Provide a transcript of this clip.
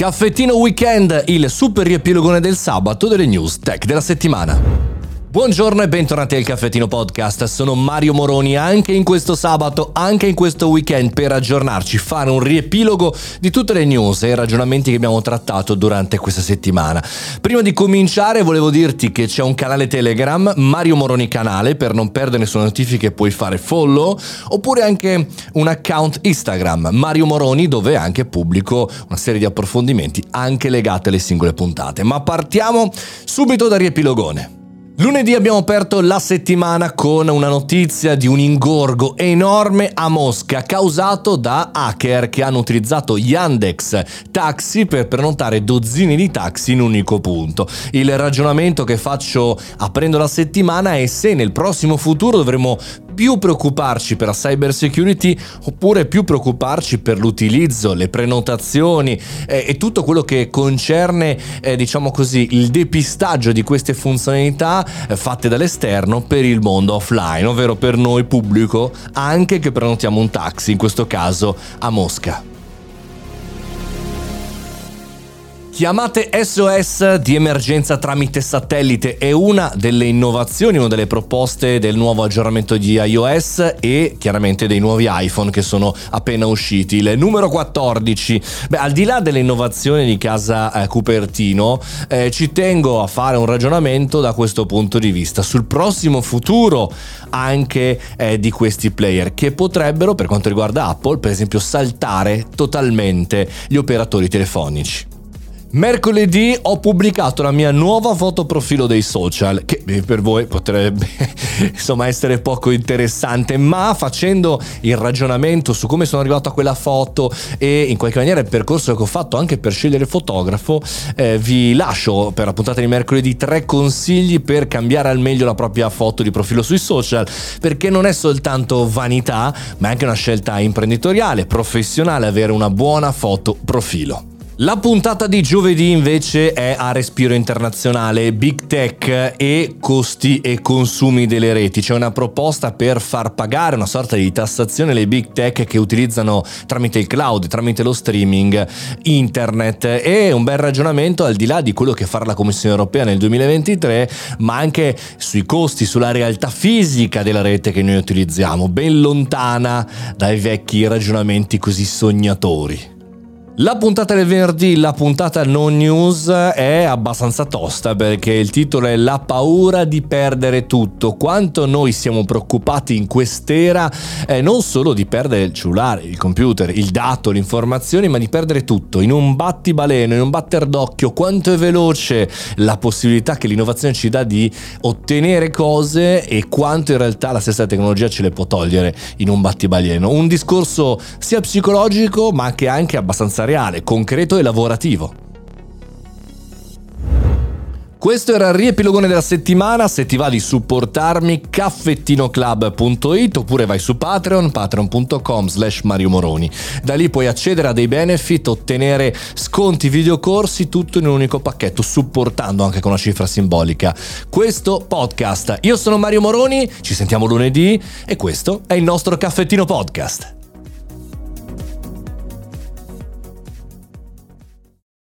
Caffettino Weekend, il super riepilogone del sabato delle news tech della settimana. Buongiorno e bentornati al Caffettino Podcast, sono Mario Moroni anche in questo sabato, anche in questo weekend per aggiornarci, fare un riepilogo di tutte le news e i ragionamenti che abbiamo trattato durante questa settimana. Prima di cominciare volevo dirti che c'è un canale Telegram, Mario Moroni Canale, per non perdere nessuna notifiche puoi fare follow, oppure anche un account Instagram, Mario Moroni, dove anche pubblico una serie di approfondimenti anche legate alle singole puntate. Ma partiamo subito dal riepilogone. Lunedì abbiamo aperto la settimana con una notizia di un ingorgo enorme a Mosca causato da hacker che hanno utilizzato Yandex Taxi per prenotare dozzine di taxi in un unico punto. Il ragionamento che faccio aprendo la settimana è se nel prossimo futuro dovremo più preoccuparci per la cyber security oppure più preoccuparci per l'utilizzo, le prenotazioni eh, e tutto quello che concerne, eh, diciamo così, il depistaggio di queste funzionalità eh, fatte dall'esterno per il mondo offline, ovvero per noi pubblico, anche che prenotiamo un taxi, in questo caso a Mosca. Chiamate SOS di emergenza tramite satellite è una delle innovazioni, una delle proposte del nuovo aggiornamento di iOS e chiaramente dei nuovi iPhone che sono appena usciti. Il numero 14, beh, al di là delle innovazioni di casa eh, Cupertino, eh, ci tengo a fare un ragionamento da questo punto di vista sul prossimo futuro anche eh, di questi player che potrebbero, per quanto riguarda Apple, per esempio, saltare totalmente gli operatori telefonici. Mercoledì ho pubblicato la mia nuova foto profilo dei social, che per voi potrebbe insomma essere poco interessante, ma facendo il ragionamento su come sono arrivato a quella foto e in qualche maniera il percorso che ho fatto anche per scegliere fotografo, eh, vi lascio per la puntata di mercoledì tre consigli per cambiare al meglio la propria foto di profilo sui social, perché non è soltanto vanità, ma è anche una scelta imprenditoriale, professionale avere una buona foto profilo. La puntata di giovedì invece è a respiro internazionale, big tech e costi e consumi delle reti. C'è una proposta per far pagare una sorta di tassazione alle big tech che utilizzano tramite il cloud, tramite lo streaming, internet e un bel ragionamento al di là di quello che farà la Commissione europea nel 2023, ma anche sui costi, sulla realtà fisica della rete che noi utilizziamo, ben lontana dai vecchi ragionamenti così sognatori. La puntata del venerdì, la puntata non news, è abbastanza tosta perché il titolo è La paura di perdere tutto. Quanto noi siamo preoccupati in quest'era eh, non solo di perdere il cellulare, il computer, il dato, le informazioni, ma di perdere tutto in un battibaleno, in un batter d'occhio. Quanto è veloce la possibilità che l'innovazione ci dà di ottenere cose e quanto in realtà la stessa tecnologia ce le può togliere in un battibaleno. Un discorso sia psicologico ma che anche reale, concreto e lavorativo. Questo era il riepilogone della settimana, se ti va di supportarmi caffettinoclub.it oppure vai su Patreon, patreon.com slash Mario Moroni. Da lì puoi accedere a dei benefit, ottenere sconti, videocorsi, tutto in un unico pacchetto, supportando anche con una cifra simbolica questo podcast. Io sono Mario Moroni, ci sentiamo lunedì e questo è il nostro caffettino podcast.